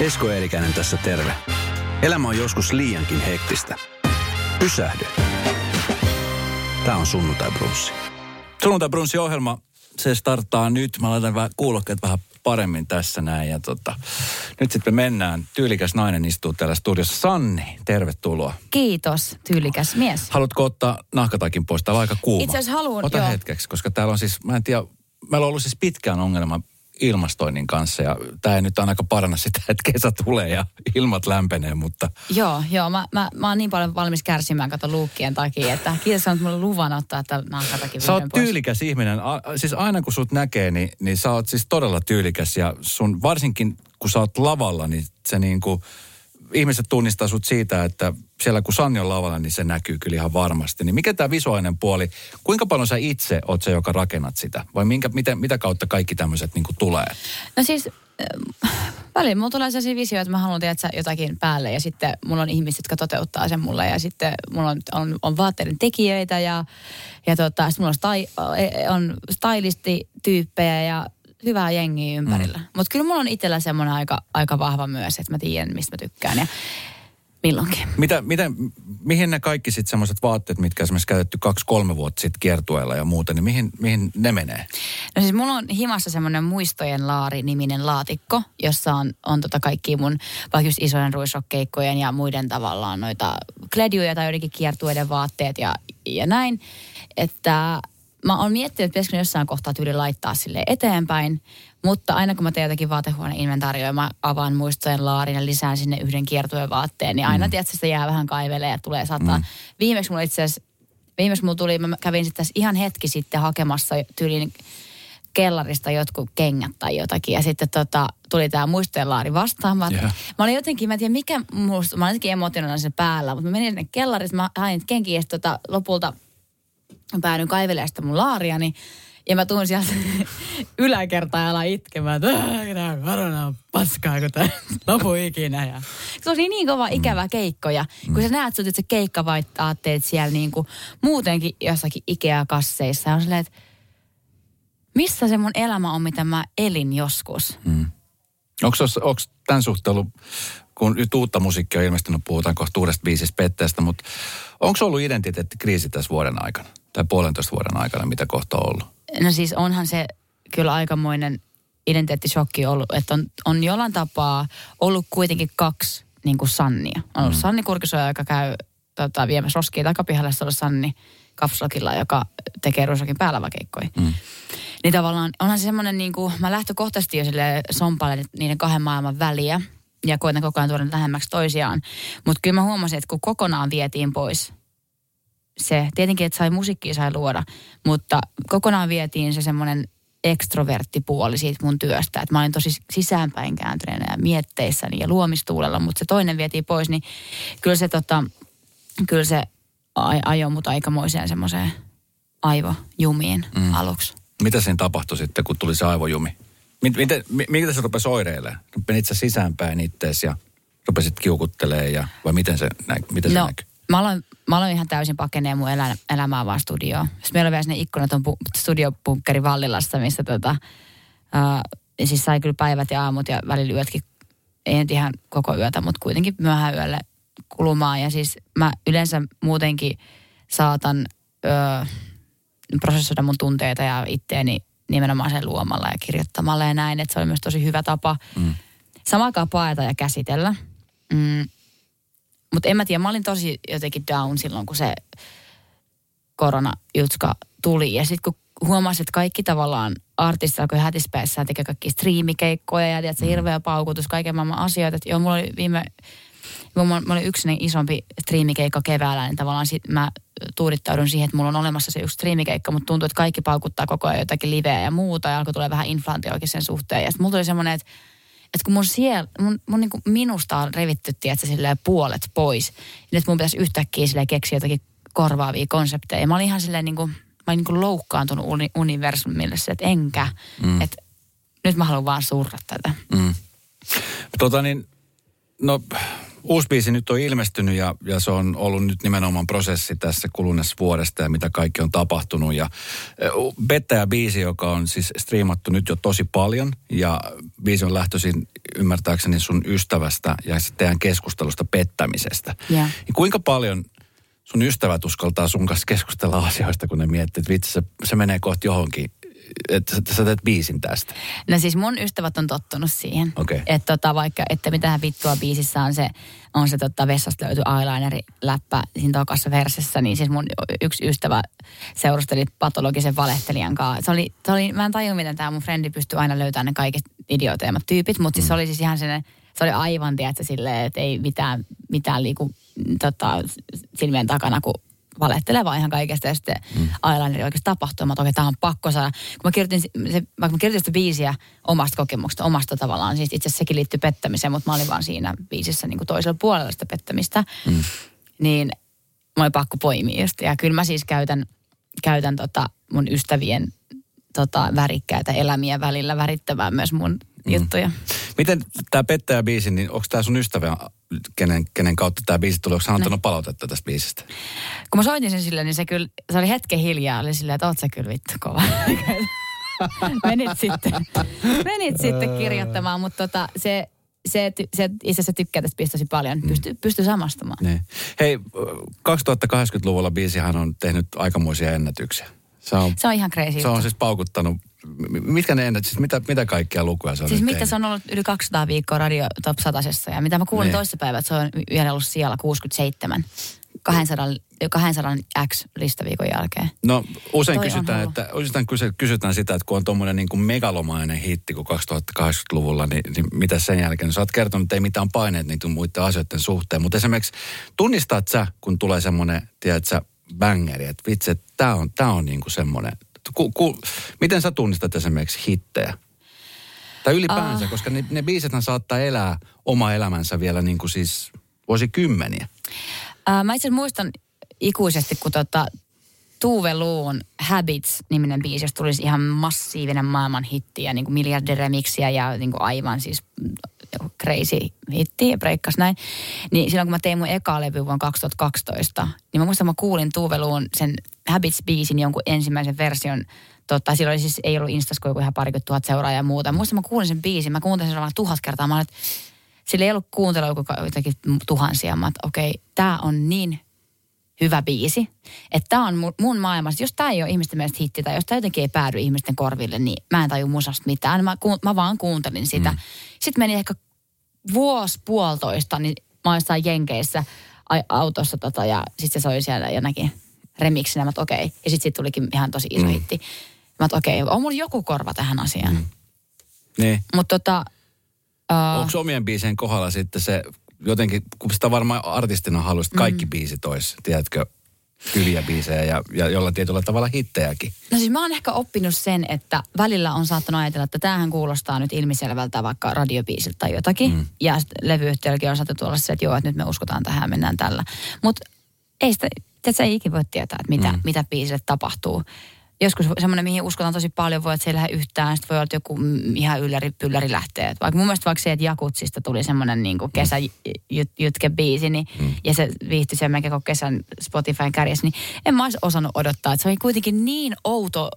Esko Eerikäinen tässä terve. Elämä on joskus liiankin hektistä. Pysähdy. Tämä on Sunnuntai Brunssi. Sunnuntai Brunssi ohjelma, se starttaa nyt. Mä laitan vähän kuulokkeet vähän paremmin tässä näin. Ja tota, nyt sitten me mennään. Tyylikäs nainen istuu täällä studiossa. Sanni, tervetuloa. Kiitos, tyylikäs mies. Haluatko ottaa nahkatakin pois? Täällä on aika kuuma. Itse asiassa haluan, Ota joo. hetkeksi, koska täällä on siis, mä en tiedä, meillä on ollut siis pitkään ongelma ilmastoinnin kanssa ja tämä ei nyt ainakaan paranna sitä, että kesä tulee ja ilmat lämpenee, mutta Joo, joo. Mä, mä, mä oon niin paljon valmis kärsimään kato luukkien takia, että kiitos on mulle luvan ottaa että nahkatakin Sä oot pois. tyylikäs ihminen. A, siis aina kun sut näkee, niin, niin sä oot siis todella tyylikäs. Ja sun, varsinkin kun sä oot lavalla, niin se niin kuin, ihmiset tunnistaa sut siitä, että siellä kun Sanni on lavalla, niin se näkyy kyllä ihan varmasti. Niin mikä tämä visuaalinen puoli, kuinka paljon sä itse oot se, joka rakennat sitä? Vai minkä, mitä, mitä kautta kaikki tämmöiset niin tulee? No siis, äh, väliin mulla tulee sellaisia visioita, että mä haluan tehdä jotakin päälle ja sitten mulla on ihmiset, jotka toteuttaa sen mulle ja sitten mulla on, on, on vaatteiden tekijöitä ja, ja tota, sitten mulla on, stai, on stylistityyppejä ja hyvää jengiä ympärillä. Mm. Mutta kyllä mulla on itsellä semmoinen aika, aika vahva myös, että mä tiedän, mistä mä tykkään ja milloinkin. Mitä, mitä, mihin ne kaikki sitten semmoiset vaatteet, mitkä esimerkiksi käytetty kaksi-kolme vuotta sitten kiertueella ja muuten, niin mihin, mihin ne menee? No siis mulla on himassa semmoinen muistojen laari-niminen laatikko, jossa on, on tota kaikki mun vaikka just isojen ruisrokkeikkojen ja muiden tavallaan noita kledjuja tai joidenkin kiertueiden vaatteet ja, ja näin. Että mä oon miettinyt, että pitäisikö jossain kohtaa tyyli laittaa sille eteenpäin, mutta aina kun mä teen jotakin vaatehuoneen inventaarioa, mä avaan muistojen laarin ja lisään sinne yhden kiertueen vaatteen, niin aina mm. tiedät, sitä jää vähän kaivelee ja tulee saattaa. Mm. Viimeksi mulla itse asiassa, viimeksi mulla tuli, mä kävin sitten tässä ihan hetki sitten hakemassa tyyliin kellarista jotkut kengät tai jotakin. Ja sitten tota, tuli tämä muistojenlaari vastaan. Mä, yeah. mä olin jotenkin, mä en tiedä mikä musta, mä olin jotenkin emotionaalinen sen päällä, mutta mä menin sinne kellarista, mä hain kenkiä ja sitten tota, lopulta päädyin kaivelemaan sitä mun laariani. Ja mä tuun sieltä yläkertaan ja alan itkemään, että "Äh, tämä korona on paskaa, kun tämä lopu ikinä. Ja se oli niin kova ikävä keikko. Ja kun sä näet sut, että se keikkavaatteet siellä niin kuin muutenkin jossakin Ikea-kasseissa. Ja on silleen, että missä se mun elämä on, mitä mä elin joskus. Onko tämän suhteen ollut, kun nyt uutta musiikkia on ilmestynyt, puhutaan kohta uudesta biisistä Petteestä, mutta onko ollut identiteettikriisi tässä vuoden aikana? Tai puolentoista vuoden aikana, mitä kohta on ollut? No siis onhan se kyllä aikamoinen identiteettishokki ollut, että on, on jollain tapaa ollut kuitenkin kaksi niin kuin Sannia. On ollut mm. Sanni Kurkisoja, joka käy tota, viemässä roskia takapihalle, sitten on Sanni Kapslokilla, joka tekee ruisokin päälavakeikkoja. Mm. Niin tavallaan onhan se semmoinen, niin kuin, mä lähtökohtaisesti jo sille sompailen niiden kahden maailman väliä ja koitan koko ajan tuoda lähemmäksi toisiaan. Mutta kyllä mä huomasin, että kun kokonaan vietiin pois se, tietenkin, että sai musiikkia sai luoda, mutta kokonaan vietiin se semmoinen ekstroverttipuoli siitä mun työstä. Että mä olin tosi sisäänpäin kääntyneenä ja mietteissäni ja luomistuulella, mutta se toinen vietiin pois, niin kyllä se, tota, kyllä se aj- ajoi mut aikamoiseen semmoiseen aivojumiin mm. aluksi. Mitä siinä tapahtui sitten, kun tuli se aivojumi? Mit- Miten, mi- mitä se rupesi oireilemaan? Menit sä sisäänpäin ittees ja rupesit kiukuttelee ja vai miten se, nä- miten se No, näkyy? mä aloin, mä aloin ihan täysin pakenee mun elä, elämää vaan studioon. Sitten meillä oli vielä sinne ikkunaton pu- studiopunkkeri Vallilassa, missä tota, ja siis sai kyllä päivät ja aamut ja välillä yötkin, ei nyt ihan koko yötä, mutta kuitenkin myöhään yölle kulumaan. Ja siis mä yleensä muutenkin saatan öö, prosessoida mun tunteita ja itteeni nimenomaan sen luomalla ja kirjoittamalla ja näin, että se oli myös tosi hyvä tapa mm. samaan aikaan paeta ja käsitellä. Mm. Mutta en mä tiedä, mä olin tosi jotenkin down silloin, kun se koronajutska tuli. Ja sitten kun huomasin, että kaikki tavallaan artistit alkoi hätispäissään tekee kaikki striimikeikkoja ja tiedät, se hirveä paukutus, kaiken maailman asioita. Et joo, mulla oli viime, mulla mulla oli yksi sellainen isompi striimikeikka keväällä, niin tavallaan sit mä tuudittaudun siihen, että mulla on olemassa se yksi striimikeikka, mutta tuntuu, että kaikki paukuttaa koko ajan jotakin liveä ja muuta ja alkoi tulla vähän inflaatioakin sen suhteen. Ja sitten mulla tuli semmoinen, että että kun mun, siellä, mun, mun niin kuin minusta on revitty, tiedätkö, silleen puolet pois. Ja nyt mun pitäisi yhtäkkiä silleen keksiä jotakin korvaavia konsepteja. Ja mä olin ihan silleen niin kuin, mä olin niin kuin loukkaantunut uni, universumille se, että enkä. Mm. Että nyt mä haluan vaan surra tätä. Mm. Tota niin, no uusi biisi nyt on ilmestynyt ja, ja se on ollut nyt nimenomaan prosessi tässä kuluneessa vuodesta ja mitä kaikki on tapahtunut. Ja Bettäjä biisi, joka on siis striimattu nyt jo tosi paljon ja biisi on lähtöisin ymmärtääkseni sun ystävästä ja teidän keskustelusta pettämisestä. Yeah. Niin kuinka paljon sun ystävät uskaltaa sun kanssa keskustella asioista, kun ne miettii, että vitsi se, se menee kohti johonkin että sä, teet biisin tästä? No siis mun ystävät on tottunut siihen. Okay. Että tota, vaikka, että mitähän vittua biisissä on se, on se tota, vessasta löyty eyelineri läppä siinä tokassa versessä, niin siis mun yksi ystävä seurusteli patologisen valehtelijan kanssa. Se oli, se oli, mä en tajua, miten tämä mun frendi pystyy aina löytämään ne kaiket idioteimmat tyypit, mutta siis mm. se oli siis ihan sellainen, se oli aivan, tiedätkö, silleen, että ei mitään, mitään liiku tota, silmien takana, kun valehtelee vaan ihan kaikesta ja sitten mm. eyelineri oikeasti tapahtuu. Mä okei, tämä on pakko saada. Kun mä kirjoitin, se, vaikka mä kirjoitin sitä biisiä omasta kokemuksesta, omasta tavallaan, siis itse asiassa sekin liittyy pettämiseen, mutta mä olin vaan siinä biisissä niin kuin toisella puolella sitä pettämistä. Mm. Niin mä olin pakko poimia just. Ja kyllä mä siis käytän, käytän tota mun ystävien tota, värikkäitä elämiä välillä värittämään myös mun mm. juttuja. Miten tämä pettäjä-biisi, niin onko tämä sun ystävä, kenen, kenen kautta tämä biisi tuli, onko hän antanut no. palautetta tästä biisistä? Kun mä soitin sen sille, niin se kyllä, se oli hetken hiljaa, oli silleen, että oot sä kyllä vittu kova. menit sitten, menit sitten kirjoittamaan, mutta tota, se, se, se itse asiassa tykkää tästä biisistä paljon, pystyy, mm. pystyy samastumaan. Niin. Hei, 2080-luvulla biisihän on tehnyt aikamoisia ennätyksiä. Se on, se on ihan crazy. Se on siis paukuttanut mitkä ne ennät, siis mitä, mitä kaikkia lukuja se on Siis mitä tehnyt? se on ollut yli 200 viikkoa radio top 100 ja mitä mä kuulin niin. että se on vielä ollut siellä 67. 200, 200 X listaviikon jälkeen. No usein Toi kysytään, että, usein kysytään sitä, että kun on tuommoinen niin kuin megalomainen hitti kuin 2080-luvulla, niin, niin mitä sen jälkeen? No, sä oot kertonut, että ei mitään paineet niitä muiden asioiden suhteen, mutta esimerkiksi tunnistat sä, kun tulee semmoinen, tiedätkö, bangeri, että vitsi, että tämä on, tää on niin kuin semmoinen, ku, ku, miten sä tunnistat esimerkiksi hittejä? Tai ylipäänsä, uh. koska ne, ne biisethän saattaa elää oma elämänsä vielä niin kuin siis vuosikymmeniä. Uh, mä itse muistan ikuisesti, kun tota, Tuve Luun Habits-niminen biisi, jos tulisi ihan massiivinen maailman hitti ja niin kuin miljardieremiksiä ja niin kuin aivan siis crazy hitti ja breikkas näin. Niin silloin kun mä tein mun eka levy vuonna 2012, niin mä muistan, mä kuulin Tuve Luun sen Habits-biisin jonkun ensimmäisen version Tota, silloin siis ei ollut Instas kuin ihan parikymmentä tuhat seuraajaa ja muuta. Muistan, mä kuulin sen biisin, mä kuuntelin sen vain tuhat kertaa. Mä olin, että sillä ei ollut kuuntelua jotakin tuhansia. Mä okei, okay, tää on niin hyvä biisi. Että tämä on mun, mun maailmassa, jos tämä ei ole ihmisten mielestä hitti tai jos tämä jotenkin ei päädy ihmisten korville, niin mä en taju musasta mitään. Mä, mä vaan kuuntelin sitä. Mm. Sitten meni ehkä vuosi puolitoista, niin mä olin Jenkeissä autossa tota, ja sitten se soi siellä ja näki remiksinä. Mä okei. Okay. Ja sitten siitä tulikin ihan tosi iso mm. hitti. Mä okei, okay, on mulla joku korva tähän asiaan. Mm. Niin. Mutta tota... Uh, Onko omien biisien kohdalla sitten se jotenkin, kun sitä varmaan artistina haluaisit, kaikki mm. biisit olisi, tiedätkö, hyviä biisejä ja, ja jollain tietyllä tavalla hittejäkin. No siis mä oon ehkä oppinut sen, että välillä on saattanut ajatella, että tämähän kuulostaa nyt ilmiselvältä vaikka radiobiisiltä tai jotakin. Mm. Ja levyyhtiölläkin on saattanut olla se, että joo, että nyt me uskotaan tähän ja mennään tällä. Mutta ei sitä, että ei ikinä voi tietää, että mitä, mm. mitä biisille tapahtuu joskus semmoinen, mihin uskotaan tosi paljon, voi, että se ei lähde yhtään. Sitten voi olla, että joku ihan ylläri, pylläri lähtee. Vaikka mun mielestä vaikka se, että Jakutsista tuli semmoinen niin kuin kesäjutke-biisi, niin, mm. ja se viihtyi sen melkein koko kesän Spotifyn kärjessä, niin en mä olisi osannut odottaa. Että se oli kuitenkin niin outo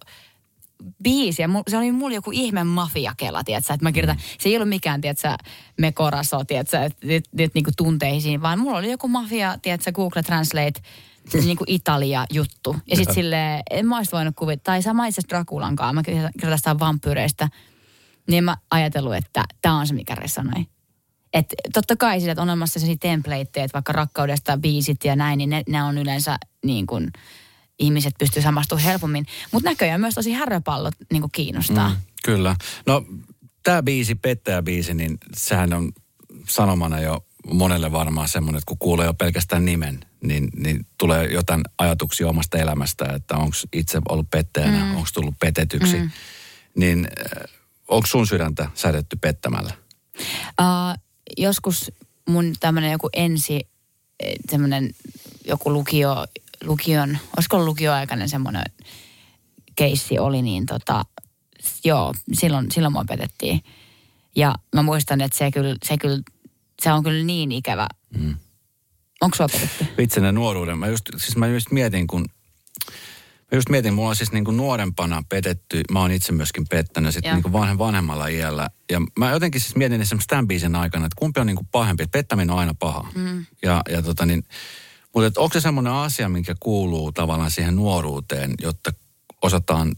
biisi. Ja se oli mulla joku ihme mafiakela, tiedätkö, että mä kirjoitan, mm. se ei ollut mikään, tiedätkö, me koraso, tiedätkö, että nyt, nyt niin kuin tunteisiin, vaan mulla oli joku mafia, tiedätkö, Google Translate, niin kuin Italia-juttu. Ja sitten sille en mä olisi voinut kuvittaa, tai sama itse asiassa Drakulankaan, mä kirjoitan vampyyreistä, niin mä ajatellut, että tämä on se, mikä resonoi. Et totta kai sillä, että on olemassa sellaisia templateja, että vaikka rakkaudesta biisit ja näin, niin ne, ne on yleensä niin kuin, ihmiset pystyy samastumaan helpommin. Mutta näköjään myös tosi häröpallot niin kuin kiinnostaa. Mm, kyllä. No tämä biisi, Pettäjä-biisi, niin sehän on sanomana jo monelle varmaan semmoinen, että kun kuulee jo pelkästään nimen, niin, niin tulee jotain ajatuksia omasta elämästä, että onko itse ollut pettäjänä, mm. onko tullut petetyksi. Mm. Niin äh, onko sun sydäntä säädetty pettämällä? Uh, joskus mun tämmöinen joku ensi, eh, semmoinen joku lukio, lukion, olisiko lukioaikainen semmoinen keissi oli, niin tota, joo, silloin, silloin mua petettiin. Ja mä muistan, että se kyllä, se kyllä se on kyllä niin ikävä Mm. Onko sua petetty? Vitsinä nuoruuden. Mä just, siis mä just mietin, kun Mä just mietin, mulla on siis niin kuin nuorempana petetty, mä oon itse myöskin pettänyt sitten niin kuin vanhem, vanhemmalla iällä. Ja mä jotenkin siis mietin esimerkiksi tämän biisin aikana, että kumpi on niin kuin pahempi, että pettäminen on aina paha. Mm. Ja, ja tota niin, mutta et onko se semmoinen asia, mikä kuuluu tavallaan siihen nuoruuteen, jotta osataan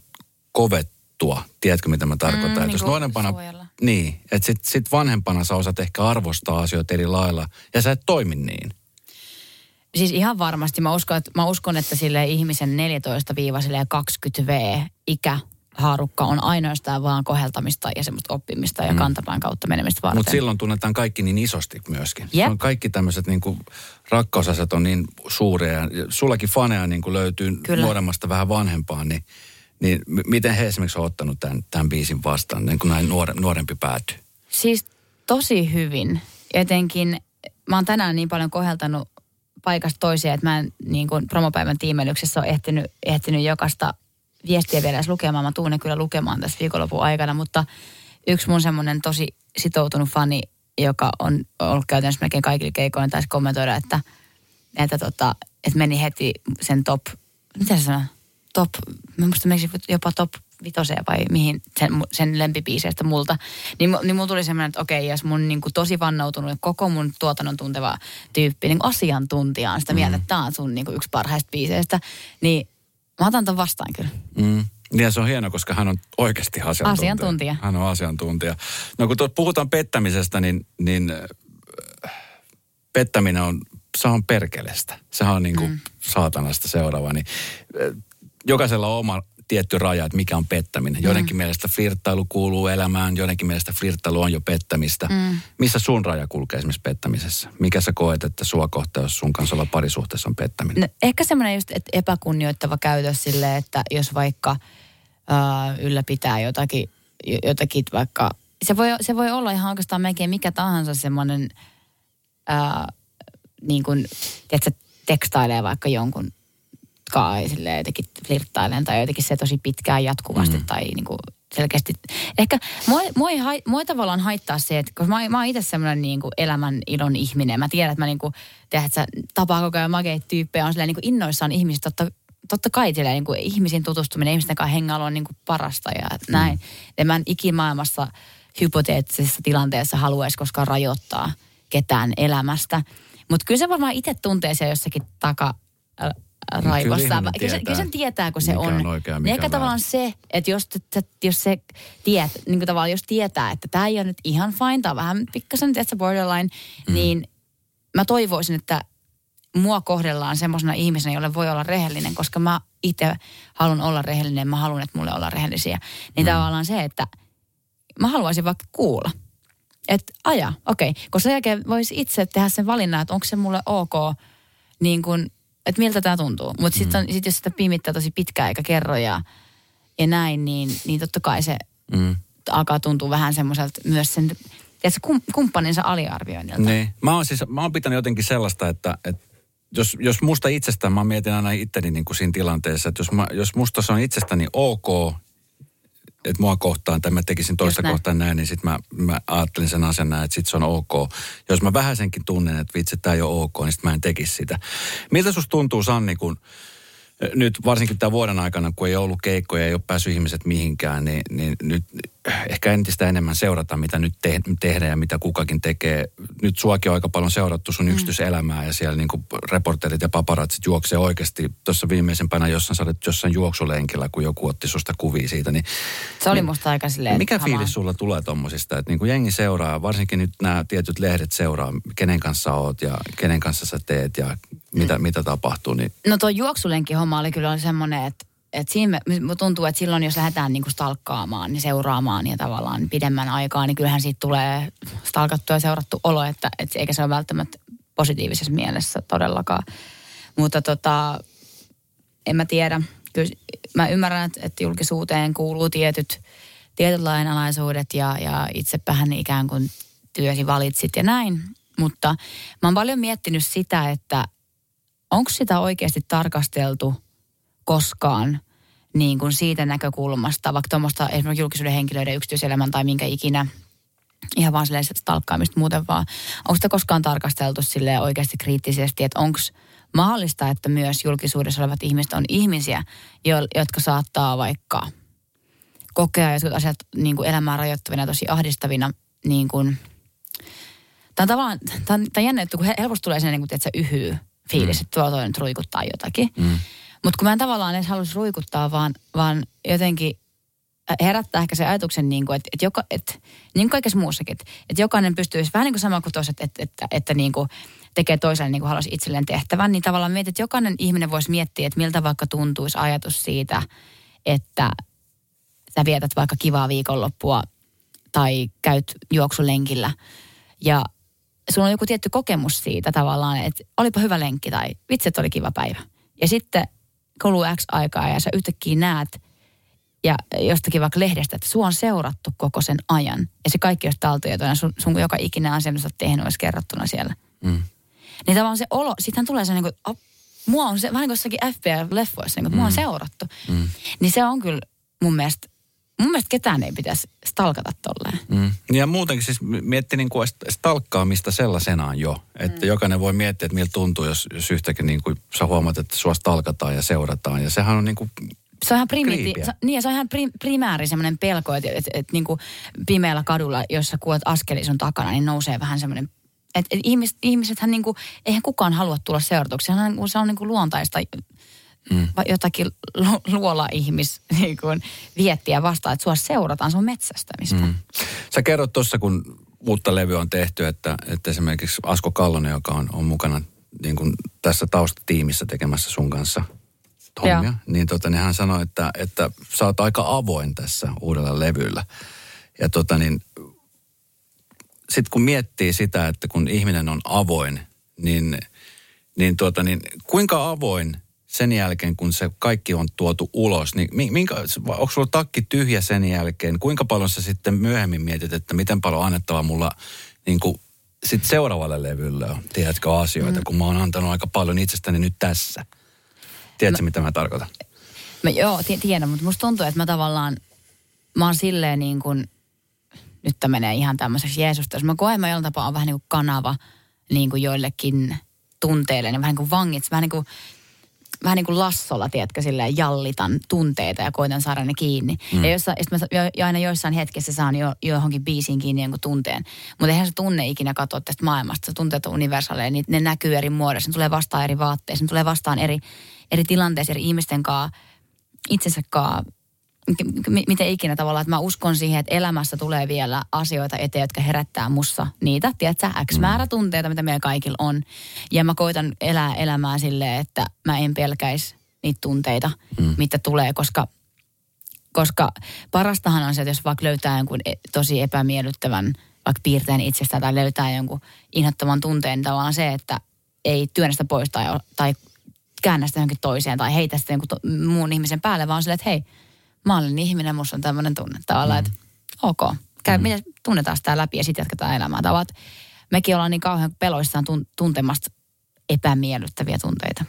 kovettua, tiedätkö mitä mä tarkoitan? Mm, että niin jos kuin nuorempana, suojella. Niin, että sit, sit vanhempana sä osat ehkä arvostaa asioita eri lailla ja sä et toimi niin. Siis ihan varmasti. Mä uskon, että, mä uskon, että sille ihmisen 14-20 V ikä haarukka on ainoastaan vaan koheltamista ja semmoista oppimista ja kantapään kautta menemistä varten. Mutta silloin tunnetaan kaikki niin isosti myöskin. Se on kaikki tämmöiset niin rakkausasiat on niin suuria. Ja sullakin faneja niin löytyy Kyllä. nuoremmasta vähän vanhempaan, niin, niin m- miten he esimerkiksi on ottanut tämän, tämän biisin vastaan, niin kun näin nuore, nuorempi päätyy? Siis tosi hyvin. Etenkin mä oon tänään niin paljon koheltanut paikasta toiseen, että mä en niin kuin promopäivän tiimelyksessä ole ehtinyt, ehtinyt jokaista viestiä vielä edes lukemaan. Mä tuun ne kyllä lukemaan tässä viikonlopun aikana, mutta yksi mun semmoinen tosi sitoutunut fani, joka on ollut käytännössä melkein kaikilla keikoilla, taisi kommentoida, että, että, tota, että meni heti sen top, mitä se sanoo? Top, mä muistan jopa top vitoseen vai mihin sen, sen lempipiiseistä multa. Niin, niin mulla tuli semmoinen, että okei, jos mun niin kuin tosi vannoutunut koko mun tuotannon tunteva tyyppi, niin asiantuntija on sitä mieltä, että tämä on sun niin kuin yksi parhaista biiseistä, niin mä otan ton vastaan kyllä. Mm. Ja se on hieno, koska hän on oikeasti asiantuntija. Asiantuntija. Hän on asiantuntija. No kun puhutaan pettämisestä, niin, niin äh, pettäminen on, se on perkelestä. Sehän on niin kuin mm. saatanasta seuraava. Niin, äh, jokaisella on oma tietty raja, että mikä on pettäminen. Joidenkin mm. mielestä flirttailu kuuluu elämään, joidenkin mielestä flirttailu on jo pettämistä. Mm. Missä sun raja kulkee esimerkiksi pettämisessä? Mikä sä koet, että sua kohtaa, jos sun kanssa olla parisuhteessa on pettäminen? No, ehkä semmoinen just että epäkunnioittava käytös sille, että jos vaikka ää, ylläpitää jotakin, jotakin vaikka, se voi, se voi olla ihan oikeastaan melkein mikä tahansa semmoinen, ää, niin kuin, tiedätkö, tekstailee vaikka jonkun kai silleen jotenkin flirttailen tai jotenkin se tosi pitkään jatkuvasti mm. tai niin kuin selkeästi. Ehkä mua, mua, ei, hai- mua ei tavallaan haittaa se, että koska mä, mä oon itse semmoinen niin kuin elämän ilon ihminen. Mä tiedän, että mä niin kuin, tiedät, että tapaa koko ajan makeita tyyppejä, on silleen niin kuin innoissaan ihmisistä. Totta, totta kai silleen, niin kuin ihmisiin tutustuminen, ihmisten kanssa hengailu on niin kuin parasta ja näin. Ja mä en ikimaailmassa hypoteettisessa tilanteessa haluaisi koskaan rajoittaa ketään elämästä. Mutta kyllä se varmaan itse tuntee siellä jossakin taka, raivossa. ihminen Kyllä, se, kyllä sen tietää, kun se mikä on. on Niin mikä ehkä on tavallaan se, että jos, jos se tiet, niin kuin tavallaan jos tietää, että tämä ei ole nyt ihan fine, tämä on vähän pikkasen, tiedätkö, borderline, mm. niin mä toivoisin, että mua kohdellaan semmoisena ihmisenä, jolle voi olla rehellinen, koska mä itse haluan olla rehellinen, mä haluan, että mulle ollaan rehellisiä. Niin mm. tavallaan se, että mä haluaisin vaikka kuulla. Että aja, okei. Okay. Koska sen jälkeen voisi itse tehdä sen valinnan, että onko se mulle ok, niin kun, että miltä tämä tuntuu. Mutta sitten sit jos sitä pimittää tosi pitkään eikä kerro ja, ja näin, niin, niin totta kai se Mm. alkaa tuntua vähän semmoiselta myös sen tiedätkö, kum, kumppaninsa aliarvioinnilta. Niin. Mä oon siis, mä oon pitänyt jotenkin sellaista, että, että jos, jos musta itsestään, mä mietin aina itteni niin kuin siinä tilanteessa, että jos, mä, jos musta se on itsestäni ok, että mua kohtaan tai mä tekisin toista näin. kohtaan näin, niin sitten mä, mä ajattelin sen asian näin, että sit se on ok. Jos mä vähäisenkin tunnen, että vitsi, tämä ei ole ok, niin sit mä en tekisi sitä. Miltä susta tuntuu, Sanni, kun eh, nyt varsinkin tämän vuoden aikana, kun ei ollut keikkoja, ei ole päässyt ihmiset mihinkään, niin, niin nyt ehkä entistä enemmän seurata, mitä nyt te, tehdään ja mitä kukakin tekee. Nyt suakin on aika paljon seurattu sun yksityiselämää ja siellä niin reporterit ja paparatsit juoksee oikeasti. Tuossa viimeisempänä jossain sä olet jossain juoksulenkillä, kun joku otti susta kuvia siitä. Niin, Se oli musta aika silleen... mikä hamaa. fiilis sulla tulee tommosista, että niin kuin jengi seuraa, varsinkin nyt nämä tietyt lehdet seuraa, kenen kanssa oot ja kenen kanssa sä teet ja mitä, mitä tapahtuu, niin No tuo juoksulenki homma oli kyllä semmoinen, että että siinä me, tuntuu, että silloin jos lähdetään niinku stalkkaamaan, niin seuraamaan ja tavallaan pidemmän aikaa, niin kyllähän siitä tulee stalkattu ja seurattu olo, että, että eikä se ole välttämättä positiivisessa mielessä todellakaan. Mutta tota, en mä tiedä. Kyllä mä ymmärrän, että, että julkisuuteen kuuluu tietyt, tietyt lainalaisuudet ja, ja itsepähän ikään kuin työsi valitsit ja näin. Mutta mä oon paljon miettinyt sitä, että onko sitä oikeasti tarkasteltu koskaan niin kuin siitä näkökulmasta, vaikka tuommoista esimerkiksi julkisuuden henkilöiden yksityiselämän tai minkä ikinä ihan vaan silleen stalkkaamista muuten vaan. Onko sitä koskaan tarkasteltu sille oikeasti kriittisesti, että onko mahdollista, että myös julkisuudessa olevat ihmiset on ihmisiä, jo- jotka saattaa vaikka kokea jotkut asiat niin kuin elämää rajoittavina, tosi ahdistavina, niin kuin, Tämä on tavallaan, tämä on, tämä on jännä, että kun helposti tulee sen, niin kuin, että se yhyy fiilis, mm. että tuo toinen ruikuttaa jotakin. Mm. Mutta kun mä en tavallaan edes halusi ruikuttaa, vaan, vaan jotenkin herättää ehkä se ajatuksen, niin kuin, että, että, joka, että niin kuin kaikessa muussakin, että, että jokainen pystyisi vähän niin kuin sama kuin toiset, että, että, että, että niin kuin tekee toiselle niin kuin haluaisi itselleen tehtävän, niin tavallaan mietit, että jokainen ihminen voisi miettiä, että miltä vaikka tuntuisi ajatus siitä, että sä vietät vaikka kivaa viikonloppua tai käyt juoksulenkillä ja sulla on joku tietty kokemus siitä tavallaan, että olipa hyvä lenkki tai vitsi, että oli kiva päivä. Ja sitten kuluu X aikaa ja sä yhtäkkiä näet ja jostakin vaikka lehdestä, että sua on seurattu koko sen ajan. Ja se kaikki olisi taltioituna, sun, sun joka ikinen asia, mitä sä oot tehnyt, olisi kerrottuna siellä. Mm. Niin tavallaan se olo, sittenhän tulee se niin kuin, op, mua on se, vähän niin kuin jossakin FBI-leffoissa, niin kuin, mm. mua on mm. seurattu. Mm. Niin se on kyllä mun mielestä mun mielestä ketään ei pitäisi stalkata tolleen. Mm. Ja muutenkin siis mietti niin kuin stalkkaamista sellaisenaan jo. Että mm. jokainen voi miettiä, että miltä tuntuu, jos, jos yhtäkkiä niin kuin sä huomaat, että sua stalkataan ja seurataan. Ja sehän on niin kuin se on ihan, primiti- se, niin, se on ihan pri- primääri semmoinen pelko, että, että, että, että niin kuin pimeällä kadulla, jos sä kuulet askeli sun takana, niin nousee vähän semmoinen että et ihmiset, ihmisethän niinku, eihän kukaan halua tulla seuratuksi. Se on, niinku, se on niinku luontaista mm. jotakin luola-ihmis niin kuin, viettiä vastaan, että sua seurataan sun metsästämistä. Mm. Sä kerrot tuossa, kun uutta levyä on tehty, että, että esimerkiksi Asko Kallonen, joka on, on mukana niin kuin tässä taustatiimissä tekemässä sun kanssa hommia, niin, tota, niin hän sanoi, että, että sä oot aika avoin tässä uudella levyllä. Ja tota niin, sitten kun miettii sitä, että kun ihminen on avoin, niin, niin, tuota, niin kuinka avoin sen jälkeen, kun se kaikki on tuotu ulos, niin minkä, onko sulla takki tyhjä sen jälkeen? Kuinka paljon sä sitten myöhemmin mietit, että miten paljon annettava mulla niin kuin sit seuraavalle levylle on, tiedätkö, asioita, mm. kun mä oon antanut aika paljon itsestäni nyt tässä. Tiedätkö, mä, mitä mä tarkoitan? Mä, joo, t- tiedän, mutta musta tuntuu, että mä tavallaan, mä oon silleen niin kuin, nyt tämä menee ihan tämmöiseksi Jeesusta, jos mä koen, mä jollain tapaa on vähän niin kuin kanava niin kuin joillekin tunteille, niin vähän niin kuin vangit, vähän niin kuin vähän niin kuin lassolla, tiedätkö, silleen jallitan tunteita ja koitan saada ne kiinni. Mm. Ja, jossa, mä jo, jo aina joissain hetkessä saan jo, johonkin biisiin kiinni jonkun tunteen. Mutta eihän se tunne ikinä katsoa tästä maailmasta. Se tunteet on universaaleja, niin ne näkyy eri muodossa. Ne tulee vastaan eri vaatteissa, ne tulee vastaan eri, eri tilanteissa, eri ihmisten kanssa, itsensä kanssa miten ikinä tavallaan, että mä uskon siihen, että elämässä tulee vielä asioita eteen, jotka herättää mussa niitä, tiedätkö, X määrä mm. tunteita, mitä meillä kaikilla on. Ja mä koitan elää elämää silleen, että mä en pelkäisi niitä tunteita, mm. mitä tulee, koska, koska parastahan on se, että jos vaikka löytää jonkun e, tosi epämiellyttävän vaikka piirteen itsestään tai löytää jonkun inhottavan tunteen, niin tavallaan se, että ei työnnä sitä pois tai, tai käännä sitä johonkin toiseen tai heitä sitä jonkun to, muun ihmisen päälle, vaan silleen, että hei, mä olen ihminen, musta on tämmöinen tunne tavallaan, mm. että ok, käy, mm. miten tunnetaan sitä läpi ja sitten jatketaan elämää. Tavat, mekin ollaan niin kauhean peloissaan tun, tuntemasta epämiellyttäviä tunteita.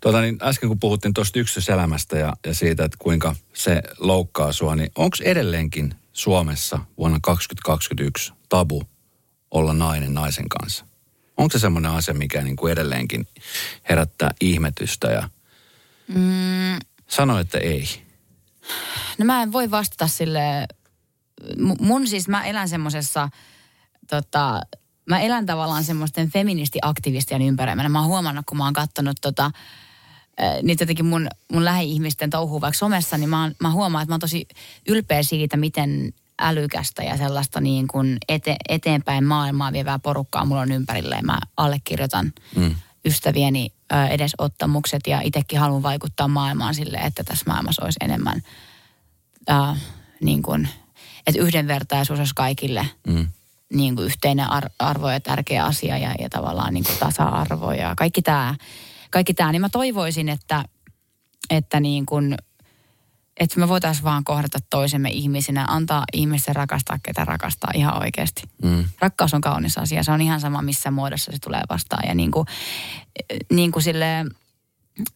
Tuota, niin äsken kun puhuttiin tuosta yksityiselämästä ja, ja siitä, että kuinka se loukkaa sua, niin onko edelleenkin Suomessa vuonna 2021 tabu olla nainen naisen kanssa? Onko se semmoinen asia, mikä niin kuin edelleenkin herättää ihmetystä ja mm. sano, että ei? No mä en voi vastata sille mun siis mä elän semmoisessa, tota, mä elän tavallaan semmoisten feministiaktivistien ympäröimänä. Mä oon huomannut, kun mä oon katsonut tota, niitä jotenkin mun, mun lähi-ihmisten touhuu vaikka somessa, niin mä, oon, mä huomaan, että mä oon tosi ylpeä siitä, miten älykästä ja sellaista niin kuin ete, eteenpäin maailmaa vievää porukkaa mulla on ympärillä. Ja mä allekirjoitan mm. ystävieni edesottamukset ja itsekin haluan vaikuttaa maailmaan sille, että tässä maailmassa olisi enemmän äh, niin kuin, että yhdenvertaisuus olisi kaikille mm. niin kuin yhteinen ar- arvo ja tärkeä asia ja, ja tavallaan niin kuin tasa-arvo ja kaikki tämä. Kaikki tämä, niin mä toivoisin, että, että niin kuin, että me voitaisiin vaan kohdata toisemme ihmisinä, antaa ihmisten rakastaa, ketä rakastaa ihan oikeasti. Mm. Rakkaus on kaunis asia, se on ihan sama missä muodossa se tulee vastaan. Ja niin kuin, niin kuin sille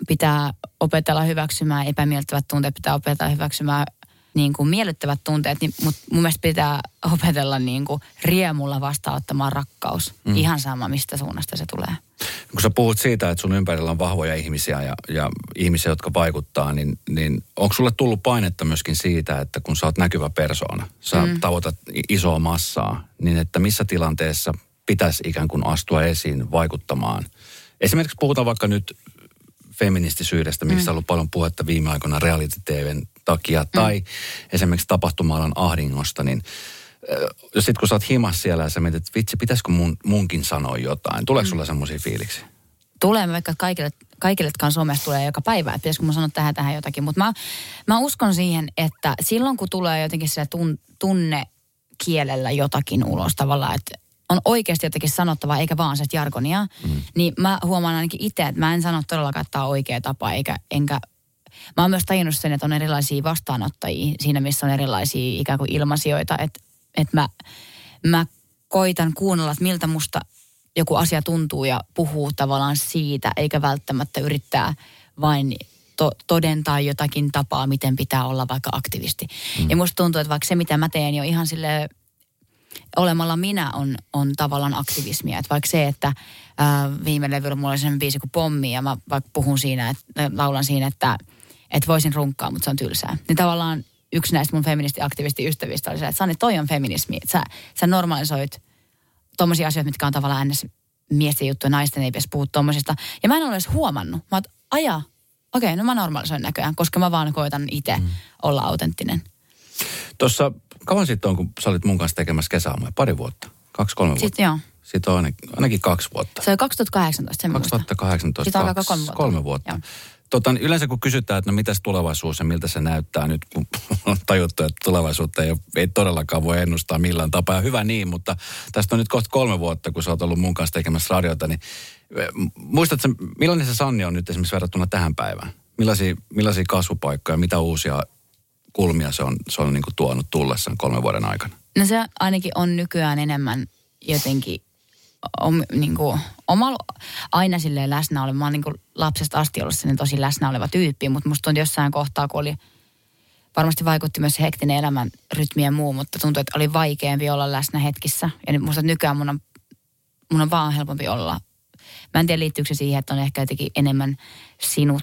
pitää opetella hyväksymään epämieltävät tunteet, pitää opetella hyväksymään niin kuin miellyttävät tunteet, niin mut mun mielestä pitää opetella niin kuin riemulla vastaanottamaan rakkaus. Mm. Ihan sama, mistä suunnasta se tulee. Kun sä puhut siitä, että sun ympärillä on vahvoja ihmisiä ja, ja ihmisiä, jotka vaikuttaa, niin, niin onko sulle tullut painetta myöskin siitä, että kun sä oot näkyvä persoona, sä mm. tavoitat isoa massaa, niin että missä tilanteessa pitäisi ikään kuin astua esiin vaikuttamaan? Esimerkiksi puhutaan vaikka nyt feministisyydestä, mistä mm. on ollut paljon puhetta viime aikoina reality Takia, mm. tai esimerkiksi tapahtuma ahdingosta, niin jos sitten kun sä oot himas siellä ja sä mietit, että vitsi, pitäisikö mun, munkin sanoa jotain, tuleeko mm. sulla semmoisia fiiliksi? Tulee, vaikka kaikille, kaikille, jotka on somessa tulee joka päivä, että pitäisikö mun sanoa tähän tähän jotakin. Mutta mä, mä uskon siihen, että silloin kun tulee jotenkin se tun, tunne kielellä jotakin ulos tavallaan, että on oikeasti jotenkin sanottava, eikä vaan se jargonia, mm. niin mä huomaan ainakin itse, että mä en sano todellakaan, että tämä on oikea tapa, eikä, enkä Mä oon myös tajunnut sen, että on erilaisia vastaanottajia siinä, missä on erilaisia ikään kuin ilmasioita. Että, että mä, mä koitan kuunnella, että miltä musta joku asia tuntuu ja puhuu tavallaan siitä, eikä välttämättä yrittää vain to, todentaa jotakin tapaa, miten pitää olla vaikka aktivisti. Mm. Ja musta tuntuu, että vaikka se, mitä mä teen, jo ihan sille olemalla minä on, on tavallaan aktivismia. Että vaikka se, että ää, viime levyllä mulla oli sellainen biisi kuin pommi ja mä vaikka puhun siinä, että laulan siinä, että, että voisin runkkaa, mutta se on tylsää. Niin tavallaan yksi näistä mun feministi-aktivisti-ystävistä oli se, että Sanni, toi on feminismi. Sä, sä normalisoit tommosia asioita, mitkä on tavallaan ns. miesten juttuja, naisten ei pitäisi puhua tommosista. Ja mä en ole edes huomannut. Mä oon, aja, okei, okay, no mä normalisoin näköjään, koska mä vaan koitan itse mm. olla autenttinen. Tuossa kauan sitten on, kun sä olit mun kanssa tekemässä kesäaamuja? Pari vuotta? Kaksi-kolme vuotta? Sitten joo. Sitten on ainakin, ainakin kaksi vuotta. Se oli 2018, sen 2018, Sitten on kaksi, kolme vuotta. Kolme vuotta. Joo. Tota, yleensä kun kysytään, että no mitäs tulevaisuus ja miltä se näyttää nyt, kun on tajuttu, että tulevaisuutta ei, ei todellakaan voi ennustaa millään tapaa. Hyvä niin, mutta tästä on nyt kohta kolme vuotta, kun sä oot ollut mun kanssa tekemässä radiota, niin muistatko, millainen se Sanni on nyt esimerkiksi verrattuna tähän päivään? Millaisia, millaisia kasvupaikkoja, mitä uusia kulmia se on, se on niin tuonut tullessaan kolmen vuoden aikana? No se ainakin on nykyään enemmän jotenkin om, niin kuin, oma, aina silleen läsnä oleva. Mä oon niin kuin lapsesta asti ollut sellainen tosi läsnä oleva tyyppi, mutta musta tuntui jossain kohtaa, kun oli, varmasti vaikutti myös hektinen elämän rytmi ja muu, mutta tuntui, että oli vaikeampi olla läsnä hetkissä. Ja nyt musta nykyään mun on, mun on vaan helpompi olla. Mä en tiedä liittyykö se siihen, että on ehkä jotenkin enemmän sinut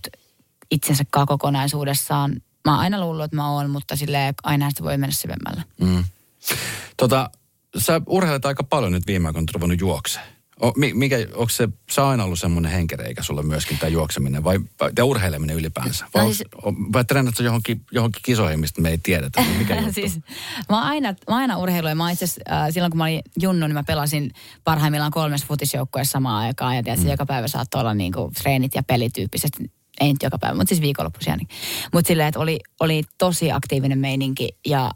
itsensä kokonaisuudessaan mä oon aina luullut, että mä oon, mutta sille aina sitä voi mennä syvemmällä. Mm. Tota, sä urheilet aika paljon nyt viime aikoina ruvennut juokseen. O, mikä, onko se, se aina ollut semmoinen henkereikä sulle myöskin tämä juokseminen vai, ja urheileminen ylipäänsä? Vai, no siis, vai treenatko johonkin, johonkin kisoihin, mistä me ei tiedetä? Mikä siis, mä oon aina, mä aina urheilu ja mä itse äh, silloin kun mä olin junnu, niin mä pelasin parhaimmillaan kolmessa futisjoukkueessa samaan aikaan. Ja tiedätkö, mm. joka päivä saattoi olla niinku treenit ja pelityyppisesti ei nyt joka päivä, mutta siis viikonloppuisia. Niin. Mutta silleen, että oli, oli tosi aktiivinen meininki ja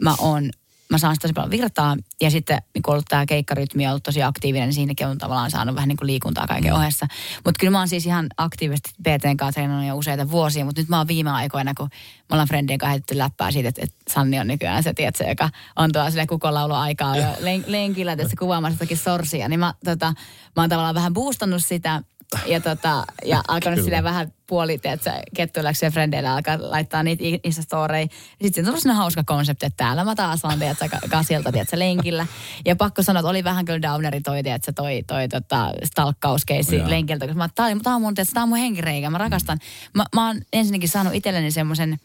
mä oon, mä saan tosi paljon virtaa ja sitten niin kun ollut tämä keikkarytmi on ollut tosi aktiivinen, niin siinäkin on tavallaan saanut vähän niin kuin liikuntaa kaiken mm. ohessa. Mutta kyllä mä oon siis ihan aktiivisesti BTn kanssa treenannut jo useita vuosia, mutta nyt mä oon viime aikoina, kun me ollaan friendien kanssa heitetty läppää siitä, että, että Sanni on nykyään se, tiedätkö, joka on tuolla sille kukonlaulu aikaa jo len, lenkillä tässä kuvaamassa jotakin sorsia, niin mä, tota, mä oon tavallaan vähän boostannut sitä ja, tota, ja alkanut sille vähän puoli, että kettuiläksi frendeillä alkaa laittaa niitä Insta-storeja. Sitten se on sellainen hauska konsepti, että täällä mä taas on, tiedätkö, kasilta, tiedätkö, lenkillä. Ja pakko sanoa, että oli vähän kyllä downeri toi, tiedätkö, toi, toi tota, stalkkauskeissi oh, lenkiltä. Koska mä, tää, tää on mun, tiedätkö, tää on mun henkireikä, mä rakastan. Mä, mä oon ensinnäkin saanut itselleni semmoisen,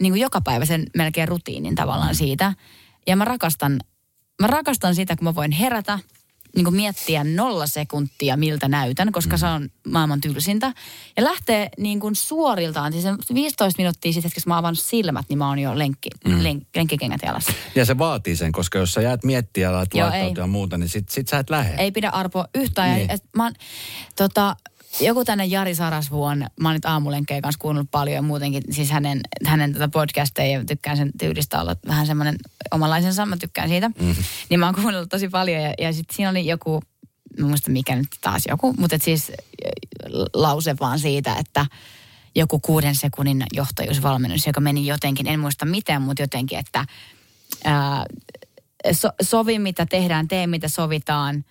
niin kuin joka päivä sen melkein rutiinin tavallaan siitä. Ja mä rakastan, mä rakastan sitä, kun mä voin herätä – niin miettiä nolla sekuntia, miltä näytän, koska mm. se on maailman tylsintä. Ja lähtee niin kuin suoriltaan, siis 15 minuuttia sitten, kun mä avaan silmät, niin mä oon jo lenkki, mm. lenk, lenkkikengät jalassa. Ja se vaatii sen, koska jos sä jäät miettiä ja ja muuta, niin sit, sit sä et lähde. Ei pidä Arpo yhtään. Niin. Ja, et, mä oon, tota, joku tänne Jari Sarasvuon, mä oon nyt aamulenkkejä kanssa kuunnellut paljon ja muutenkin siis hänen, hänen tätä podcasteja ja tykkään sen tyylistä olla vähän semmoinen omanlaisensa, mä tykkään siitä. Mm-hmm. Niin mä oon kuunnellut tosi paljon ja, ja sitten siinä oli joku, mä muista mikä nyt taas joku, mutta siis lause vaan siitä, että joku kuuden sekunnin johtajuusvalmennus, joka meni jotenkin, en muista miten, mutta jotenkin, että ää, so, sovi mitä tehdään, tee mitä sovitaan,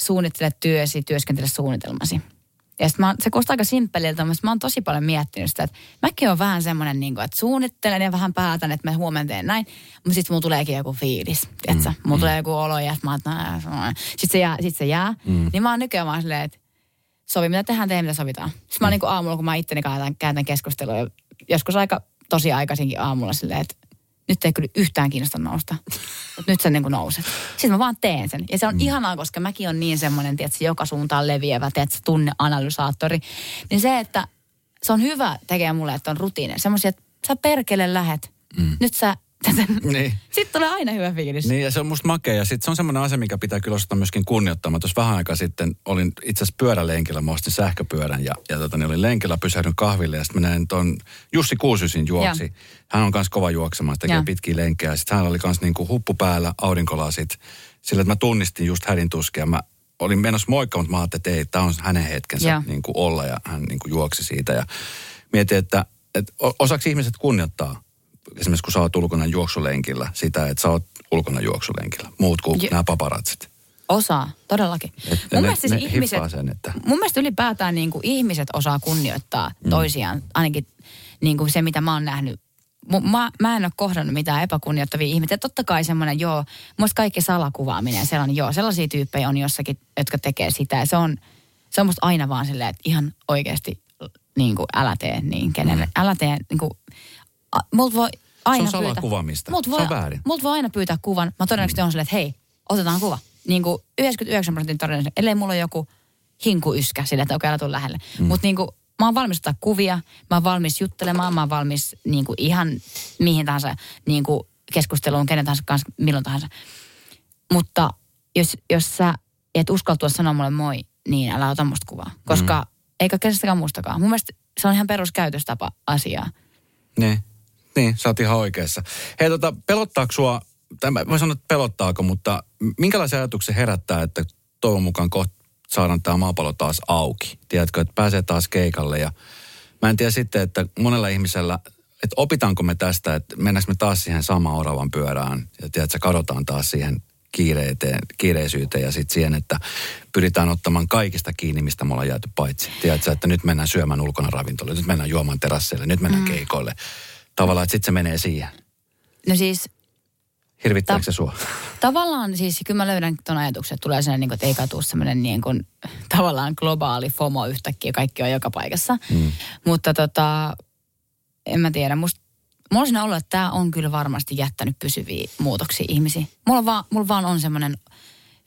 suunnittele työsi, työskentele suunnitelmasi. Ja sit mä, se kuulostaa aika simppeliltä, mutta mä oon tosi paljon miettinyt sitä, että mäkin on vähän semmoinen, niin kuin, että suunnittelen ja vähän päätän, että mä huomenna teen näin. Mutta sitten mulla tuleekin joku fiilis, tiedätkö? Mm, mulla tulee joku olo ja sit mä oon, sitten se jää, sit se jää. Mm. Niin mä oon nykyään vaan silleen, että sovi mitä tehdään, tehdään mitä sovitaan. Sitten mä oon niin kuin aamulla, kun mä itteni käytän, käytän keskustelua, joskus aika tosi aikaisinkin aamulla silleen, että nyt ei kyllä yhtään kiinnosta nousta. Mutta nyt sä niin kuin nouset. Sitten mä vaan teen sen. Ja se on mm. ihanaa, koska mäkin on niin semmoinen, tiedätkö, joka suuntaan leviävä, tiedätkö, tunneanalysaattori. Niin se, että se on hyvä tekee mulle, että on rutiine. Semmoisia, että sä perkele lähet. Mm. Nyt sä... Niin. Sitten tulee aina hyvä fiilis. Niin ja se on musta makea. Ja sitten se on semmoinen asia, mikä pitää kyllä osata myöskin kunnioittaa. Mä tuossa vähän aikaa sitten olin itse asiassa pyörälenkillä. Mä ostin sähköpyörän ja, ja tota, niin olin lenkillä, pysähdyn kahville. Ja sitten mä näin ton Jussi Kuusysin juoksi. Joo. Hän on myös kova juoksemaan, se tekee Joo. pitkiä lenkkejä. Sitten hän oli myös niinku huppu päällä, aurinkolasit. Sillä että mä tunnistin just hädin tuskia. Mä olin menossa moikka, mutta mä ajattelin, että ei, tämä on hänen hetkensä Joo. niin kuin olla. Ja hän niin kuin juoksi siitä. Ja mietin, että, että osaksi ihmiset kunnioittaa esimerkiksi kun sä oot ulkona juoksulenkillä, sitä, että sä oot ulkona juoksulenkillä. Muut kuin Jo- nämä paparatsit. Osaa, todellakin. Et mun, ne- mielestä siis ihmiset, sen, että- mun mielestä ylipäätään niin kuin ihmiset osaa kunnioittaa mm. toisiaan. Ainakin niin kuin se, mitä mä oon nähnyt. Mä, mä en ole kohdannut mitään epäkunnioittavia ihmisiä. Totta kai semmoinen, joo, musta kaikki salakuvaaminen ja sellainen, joo, sellaisia tyyppejä on jossakin, jotka tekee sitä. Ja se on, se on musta aina vaan silleen, että ihan oikeasti niin kuin, älä tee niin kenelle. Mm. Älä tee, niin kuin, a, multa voi aina pyytää- salakuvaamista. Multa Se voi, on väärin. Multa voi aina pyytää kuvan. Mä todennäköisesti on silleen, että hei, otetaan kuva. Niin kuin 99 prosentin todennäköisesti, ellei mulla ole joku hinkuyskä sille, että okei, älä tuu lähelle. Mm. Mutta niin kuin, mä oon valmis ottaa kuvia, mä oon valmis juttelemaan, mä oon valmis niin kuin ihan mihin tahansa niin kuin keskusteluun, kenen tahansa kanssa, milloin tahansa. Mutta jos, jos sä et uskaltua sanoa mulle moi, niin älä ota musta kuvaa. Koska mm. eikä kenestäkään mustakaan. Mun mielestä se on ihan peruskäytöstapa asiaa. Niin. Niin, sä oot ihan oikeassa. Hei tota, pelottaako sua, tai mä voin sanoa, että pelottaako, mutta minkälaisia ajatuksia herättää, että toivon mukaan kohta saadaan tämä maapallo taas auki? Tiedätkö, että pääsee taas keikalle ja mä en tiedä sitten, että monella ihmisellä, että opitaanko me tästä, että mennäänkö me taas siihen samaan oravan pyörään ja tiedätkö, kadotaan taas siihen kiireisyyteen ja sitten siihen, että pyritään ottamaan kaikista kiinni, mistä me ollaan jääty paitsi. Tiedätkö, että nyt mennään syömään ulkona ravintolalle, nyt mennään juomaan terasseille, nyt mennään mm. keikoille. Tavallaan, että sitten se menee siihen. No siis Hirvittääkö Ta- se sua? Tavallaan siis, kyllä mä löydän tuon ajatuksen, että tulee sellainen, niin kuin, että ei katu semmoinen niin kuin, tavallaan globaali FOMO yhtäkkiä, kaikki on joka paikassa. Mm. Mutta tota, en mä tiedä, musta Mulla on siinä ollut, että tämä on kyllä varmasti jättänyt pysyviä muutoksia ihmisiin. Mulla vaan, mulla vaan on semmoinen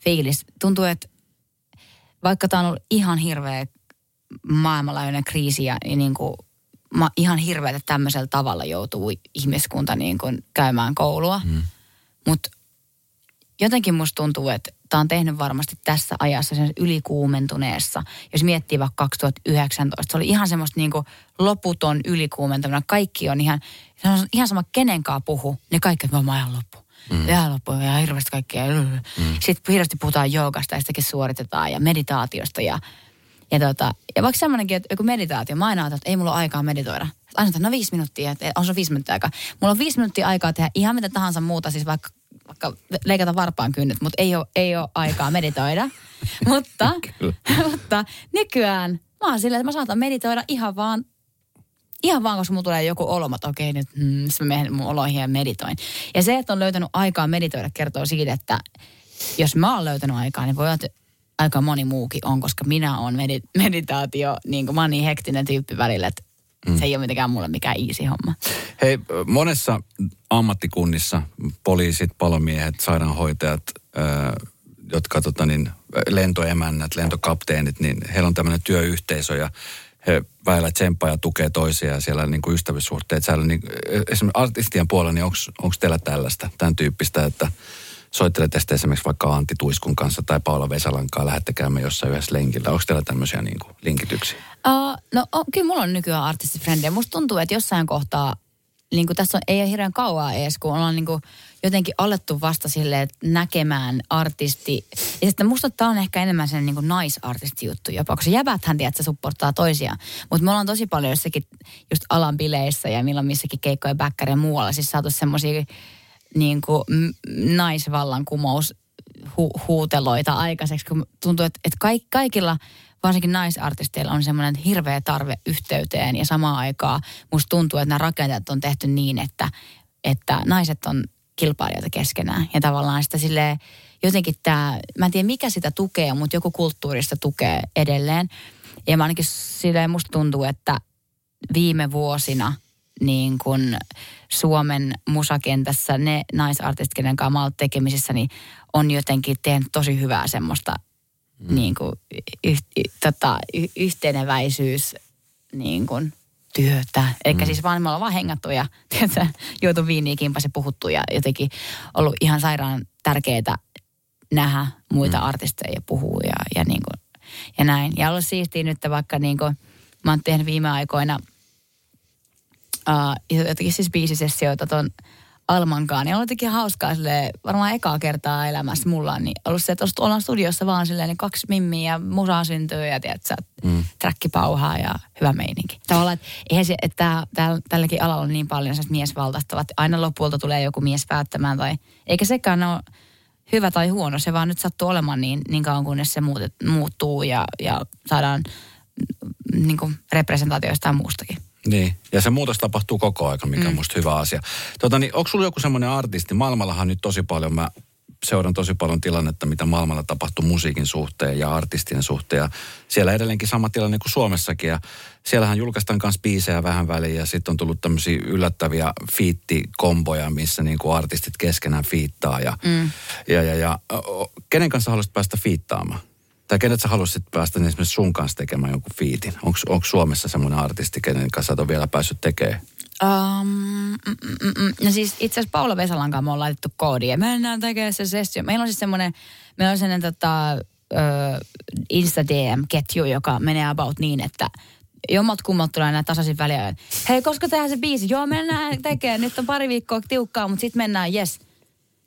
fiilis. Tuntuu, että vaikka tämä on ollut ihan hirveä maailmanlaajuinen kriisi ja niin kuin, ma, ihan hirveä, että tämmöisellä tavalla joutuu ihmiskunta niin kuin käymään koulua. Mm. Mutta jotenkin musta tuntuu, että tämä on tehnyt varmasti tässä ajassa sen ylikuumentuneessa. Jos miettii vaikka 2019, se oli ihan semmoista niinku loputon ylikuumentuminen. Kaikki on ihan, se on ihan sama kenenkaan puhu, ne kaikki, että mä ihan loppu. Mm. Ihan loppu ja hirveästi kaikkea. Mm. Sitten hirveästi puhutaan joogasta ja sitäkin suoritetaan ja meditaatiosta ja ja, tota, ja vaikka semmoinenkin, että joku meditaatio, mä aina ajattelin, että ei mulla ole aikaa meditoida. Aina sanotaan, no viisi minuuttia, että on se viisi minuuttia aikaa. Mulla on viisi minuuttia aikaa tehdä ihan mitä tahansa muuta, siis vaikka, vaikka leikata varpaan kynnet, mutta ei ole, ei ole aikaa meditoida. mutta, mutta nykyään mä oon silleen, että mä saatan meditoida ihan vaan Ihan vaan, koska mulla tulee joku olo, että okei nyt mm, mä menen mun oloihin ja meditoin. Ja se, että on löytänyt aikaa meditoida, kertoo siitä, että jos mä oon löytänyt aikaa, niin voi olla, että aika moni muukin on, koska minä olen medi- meditaatio, niin kuin mä oon niin hektinen tyyppi välillä, että mm. se ei ole mitenkään mulle mikään easy homma. Hei, monessa ammattikunnissa, poliisit, palomiehet, sairaanhoitajat, ö, jotka tota niin, lentoemännät, lentokapteenit, niin heillä on tämmöinen työyhteisö ja he väillä tsemppaa ja tukee toisia ja siellä niin kuin ystävyyssuhteet. Siellä, niin, esimerkiksi artistien puolella, niin onko teillä tällaista, tämän tyyppistä, että soittelette sitten esimerkiksi vaikka Antti Tuiskun kanssa tai Paula Vesalan kanssa, lähette käymään jossain yhdessä lenkillä. Onko teillä tämmöisiä niin kuin linkityksiä? Uh, no on, kyllä mulla on nykyään artistifrendejä. Musta tuntuu, että jossain kohtaa, niin kuin tässä on, ei ole hirveän kauaa edes, kun ollaan niin kuin jotenkin alettu vasta silleen näkemään artisti. Ja sitten musta tämä on ehkä enemmän sen niin naisartisti juttu jopa, koska jäbäthän tiedät, että supporttaa toisiaan. Mutta me ollaan tosi paljon jossakin just alan bileissä ja milloin missäkin keikkoja bäkkäri ja muualla siis saatu semmoisia niin kuin naisvallankumous hu- huuteloita aikaiseksi, kun tuntuu, että, että kaik, kaikilla varsinkin naisartisteilla on semmoinen hirveä tarve yhteyteen ja samaan aikaan musta tuntuu, että nämä rakenteet on tehty niin, että, että naiset on kilpailijoita keskenään ja tavallaan sitä silleen, jotenkin tämä, mä en tiedä mikä sitä tukee, mutta joku kulttuurista tukee edelleen. Ja mä ainakin silleen musta tuntuu, että viime vuosina niin kun Suomen musakentässä ne naisartistit, kenen kanssa mä tekemisissä, niin on jotenkin tehnyt tosi hyvää semmoista mm. niin kuin, yh, y, tota, y, yhteneväisyys niin kuin, työtä. Eikä mm. siis vaan me ollaan vaan hengattu ja tiedätkö, juotu viiniä puhuttu ja jotenkin ollut ihan sairaan tärkeää nähdä muita mm. artisteja puhua ja, ja, niin kuin, ja näin. Ja ollut siistiä nyt vaikka niin kuin, mä oon tehnyt viime aikoina uh, jotenkin siis biisisessioita ton Almankaan. Ja on jotenkin hauskaa sille varmaan ekaa kertaa elämässä mulla on niin ollut se, että ollaan studiossa vaan silleen niin kaksi mimmiä ja musaa syntyy ja tiedät, mm. pauhaa ja hyvä meininki. Tavallaan, että eihän se, että tää, tälläkin alalla on niin paljon miesvaltaista, että aina lopulta tulee joku mies päättämään tai eikä sekään ole hyvä tai huono, se vaan nyt sattuu olemaan niin, niin kauan kunnes se muutet, muuttuu ja, ja saadaan mm, niin kuin representaatioista ja muustakin. Niin, ja se muutos tapahtuu koko aika, mikä mm. on musta hyvä asia. Tota, niin, onko sulla joku semmoinen artisti? Maailmallahan nyt tosi paljon, mä seuran tosi paljon tilannetta, mitä maailmalla tapahtuu musiikin suhteen ja artistien suhteen. Ja siellä edelleenkin sama tilanne kuin Suomessakin. Ja siellähän julkaistaan myös biisejä vähän väliin ja sitten on tullut tämmöisiä yllättäviä fiittikomboja, missä niin kuin artistit keskenään fiittaa. Ja, mm. ja, ja, ja kenen kanssa haluaisit päästä fiittaamaan? Tai kenet sä haluaisit päästä niin esimerkiksi sun kanssa tekemään jonkun fiitin? Onko Suomessa semmoinen artisti, kenen kanssa ole vielä päässyt tekemään? Um, mm, mm, mm. No siis itse asiassa Paula Vesalan kanssa me on laitettu koodi ja mennään tekemään se sessio. Meillä on siis semmoinen, meillä on sellainen tota, uh, Insta-DM-ketju, joka menee about niin, että jommat kummat tulee näin tasaisin väliä. Hei, koska tehdään se biisi? Joo, mennään tekemään. Nyt on pari viikkoa tiukkaa, mutta sitten mennään, yes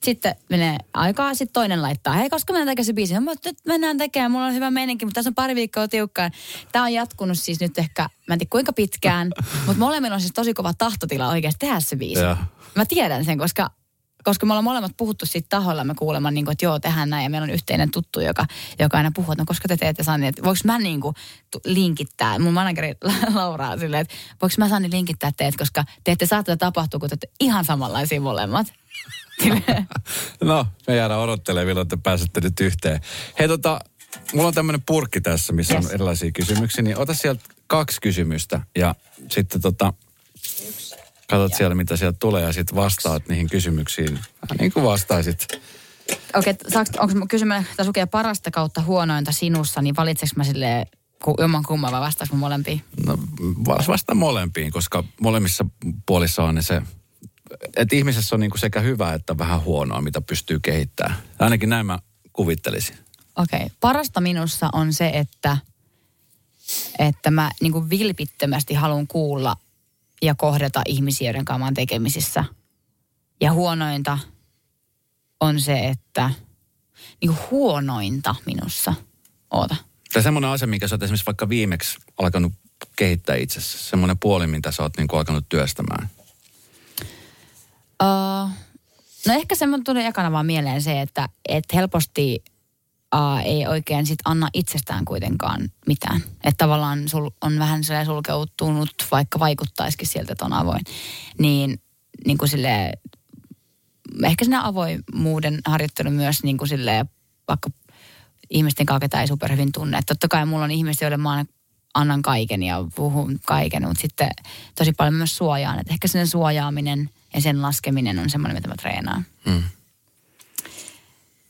sitten menee aikaa, sitten toinen laittaa, hei, koska mennään tekemään se biisi? No, nyt mennään tekemään, mulla on hyvä meininki, mutta tässä on pari viikkoa tiukkaa. Tämä on jatkunut siis nyt ehkä, mä en tiedä kuinka pitkään, mutta molemmilla on siis tosi kova tahtotila oikeasti tehdä se biisi. Ja. Mä tiedän sen, koska koska me ollaan molemmat puhuttu siitä taholla, me kuulemaan, niin kuin, että joo, tehdään näin. Ja meillä on yhteinen tuttu, joka, joka aina puhuu, että no koska te teette Sanni, että voiko mä niin kuin, linkittää, mun manageri Laura silleen, että voiko mä Sanni linkittää teet, koska te ette saa tätä tapahtua, kun te ihan samanlaisia molemmat. no, me jäädään odottelemaan, milloin te pääsette nyt yhteen. Hei tota, mulla on tämmöinen purkki tässä, missä yes. on erilaisia kysymyksiä, niin ota sieltä kaksi kysymystä ja sitten tota, katsot siellä, mitä sieltä tulee ja sitten vastaat niihin kysymyksiin. Niin kuin vastaisit. Okei, okay, onko kysymys, että lukee parasta kautta huonointa sinussa, niin valitseks mä silleen jomman kumman vai vastaanko molempiin? No vasta molempiin, koska molemmissa puolissa on ne se että ihmisessä on niin kuin sekä hyvä että vähän huonoa, mitä pystyy kehittämään. Ainakin näin mä kuvittelisin. Okei. Okay. Parasta minussa on se, että, että mä niin kuin vilpittömästi haluan kuulla ja kohdata ihmisiä, joiden kanssa mä tekemisissä. Ja huonointa on se, että niin kuin huonointa minussa. Oota. Tai semmoinen asia, mikä sä oot esimerkiksi vaikka viimeksi alkanut kehittää itsessä. Semmoinen puoli, mitä sä oot niin kuin alkanut työstämään. Uh, no ehkä semmoinen tuli ekana vaan mieleen se, että et helposti uh, ei oikein sit anna itsestään kuitenkaan mitään. Että tavallaan sul on vähän sellainen sulkeutunut, vaikka vaikuttaisikin sieltä, että on avoin. Niin, niin kuin sille, ehkä sinä avoimuuden harjoittelu myös niin kuin sille, vaikka ihmisten kanssa, ketä ei superhyvin tunne. Että totta kai mulla on ihmisiä, joille mä annan kaiken ja puhun kaiken, mutta sitten tosi paljon myös suojaan. Että ehkä sen suojaaminen – ja sen laskeminen on semmoinen, mitä mä treenaan. Hmm.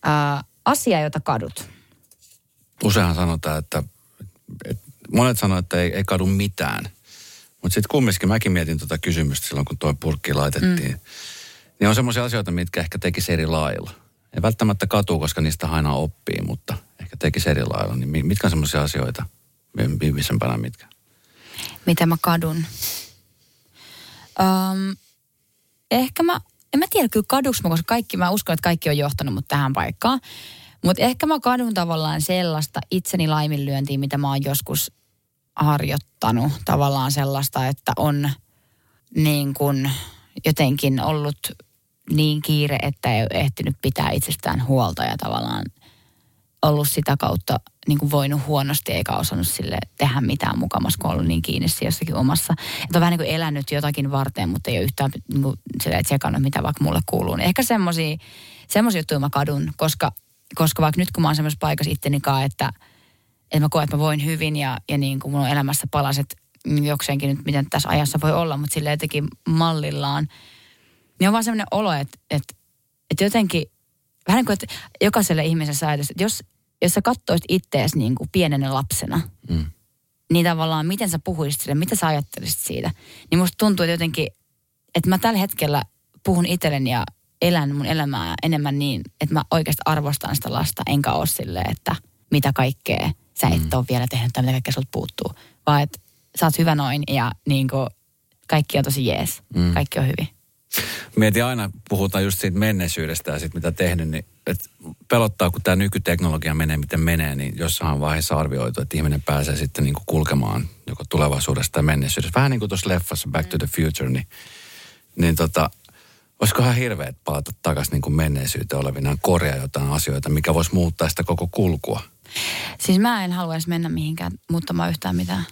Uh, asia, jota kadut. Useinhan sanotaan, että, että monet sanoo, että ei, ei kadu mitään. Mutta sitten kumminkin mäkin mietin tuota kysymystä silloin, kun tuo purkki laitettiin. Mm. Niin on semmoisia asioita, mitkä ehkä tekisi eri lailla. Ei välttämättä katu, koska niistä aina oppii, mutta ehkä tekisi eri lailla. Niin mitkä on semmoisia asioita, viimeisempänä mitkä? Mitä mä kadun? Um, ehkä mä, en mä tiedä kyllä kaduks mä, koska kaikki, mä uskon, että kaikki on johtanut mut tähän paikkaan. Mutta ehkä mä kadun tavallaan sellaista itseni laiminlyöntiä, mitä mä oon joskus harjoittanut. Tavallaan sellaista, että on niin kuin jotenkin ollut niin kiire, että ei ole ehtinyt pitää itsestään huolta ja tavallaan ollut sitä kautta niin kuin voinut huonosti eikä osannut sille tehdä mitään mukamassa, kun ollut niin kiinni jossakin omassa. Että on vähän niin kuin elänyt jotakin varten, mutta ei ole yhtään niin kuin, sille, tsekannut, mitä vaikka mulle kuuluu. Niin ehkä semmoisia juttuja mä kadun, koska, koska vaikka nyt kun mä oon semmoisessa paikassa ittenikaan, että, että mä koen, että mä voin hyvin ja, ja niin kuin mun on elämässä palaset jokseenkin nyt, miten tässä ajassa voi olla, mutta sille jotenkin mallillaan. Niin on vaan semmoinen olo, että, että, että jotenkin, vähän niin kuin, että jokaiselle ihmiselle sä että jos, jos sä katsoisit ittees niin kuin pienenä lapsena, mm. niin tavallaan miten sä puhuisit sille, mitä sä ajattelisit siitä. Niin musta tuntuu että jotenkin, että mä tällä hetkellä puhun itselleni ja elän mun elämää enemmän niin, että mä oikeasti arvostan sitä lasta, enkä ole silleen, että mitä kaikkea sä et mm. ole vielä tehnyt tai mitä kaikkea sulta puuttuu. Vaan että sä oot hyvä noin ja niin kuin, kaikki on tosi jees. Mm. Kaikki on hyvin. Mietin aina, puhutaan just siitä menneisyydestä ja siitä mitä tehnyt, niin että pelottaa, kun tämä nykyteknologia menee miten menee, niin jossain vaiheessa arvioitu, että ihminen pääsee sitten niin kuin kulkemaan joko tulevaisuudesta tai menneisyydessä. Vähän niin kuin tuossa leffassa Back to the Future, niin, niin tota, olisikohan hirveet palata takaisin niin kuin menneisyyteen olevinaan korjaa jotain asioita, mikä voisi muuttaa sitä koko kulkua. Siis mä en haluaisi mennä mihinkään muuttamaan yhtään mitään.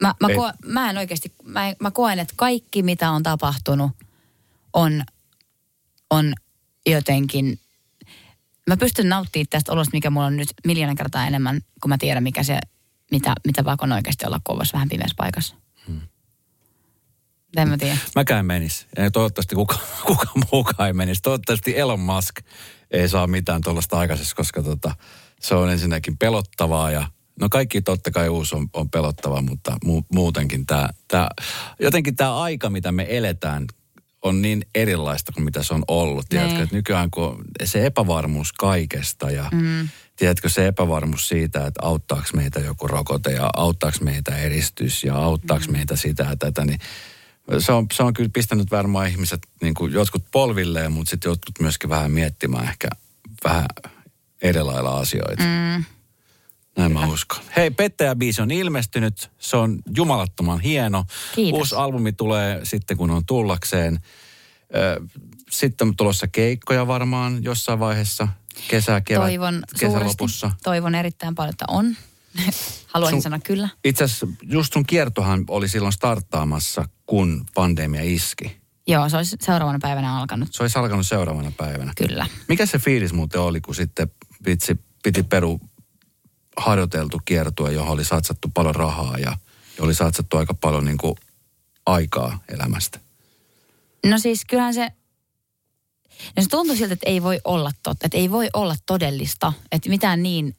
Mä, mä, koen, mä en oikeasti, mä, mä koen, että kaikki mitä on tapahtunut on, on jotenkin, mä pystyn nauttimaan tästä olosta, mikä mulla on nyt miljoona kertaa enemmän, kun mä tiedän, mikä se, mitä, mitä vaikka on oikeasti olla kovassa vähän pimeässä paikassa. Hmm. En mä tiedä. Mäkään menis. Ja toivottavasti kuka, kuka muukaan ei menisi. Toivottavasti Elon Musk ei saa mitään tuollaista aikaisessa, koska tota, se on ensinnäkin pelottavaa ja No kaikki totta kai uusi on, on pelottava, mutta mu, muutenkin tämä, tämä, jotenkin tämä aika, mitä me eletään, on niin erilaista kuin mitä se on ollut. Niin. Tiedätkö, että nykyään kun se epävarmuus kaikesta ja mm. tiedätkö se epävarmuus siitä, että auttaako meitä joku rokote ja auttaako meitä eristys ja auttaako mm. meitä sitä ja tätä, niin se on, se on kyllä pistänyt varmaan ihmiset niin kuin jotkut polvilleen, mutta sitten jotkut myöskin vähän miettimään ehkä vähän erilailla asioita. Mm. Näin mä uskon. Hei, Pettäjä-biisi on ilmestynyt. Se on jumalattoman hieno. Kiitos. Uusi albumi tulee sitten, kun on tullakseen. Sitten on tulossa keikkoja varmaan jossain vaiheessa. Kesä, kevät, toivon kesän lopussa. Toivon erittäin paljon, että on. Haluaisin sun, sanoa kyllä. Itse asiassa just sun kiertohan oli silloin starttaamassa, kun pandemia iski. Joo, se olisi seuraavana päivänä alkanut. Se olisi alkanut seuraavana päivänä. Kyllä. Mikä se fiilis muuten oli, kun sitten vitsi, piti peru harjoiteltu kiertue, johon oli satsattu paljon rahaa ja oli satsattu aika paljon niin kuin aikaa elämästä? No siis kyllähän se, no se tuntui siltä, että ei voi olla totta, että ei voi olla todellista, että mitään niin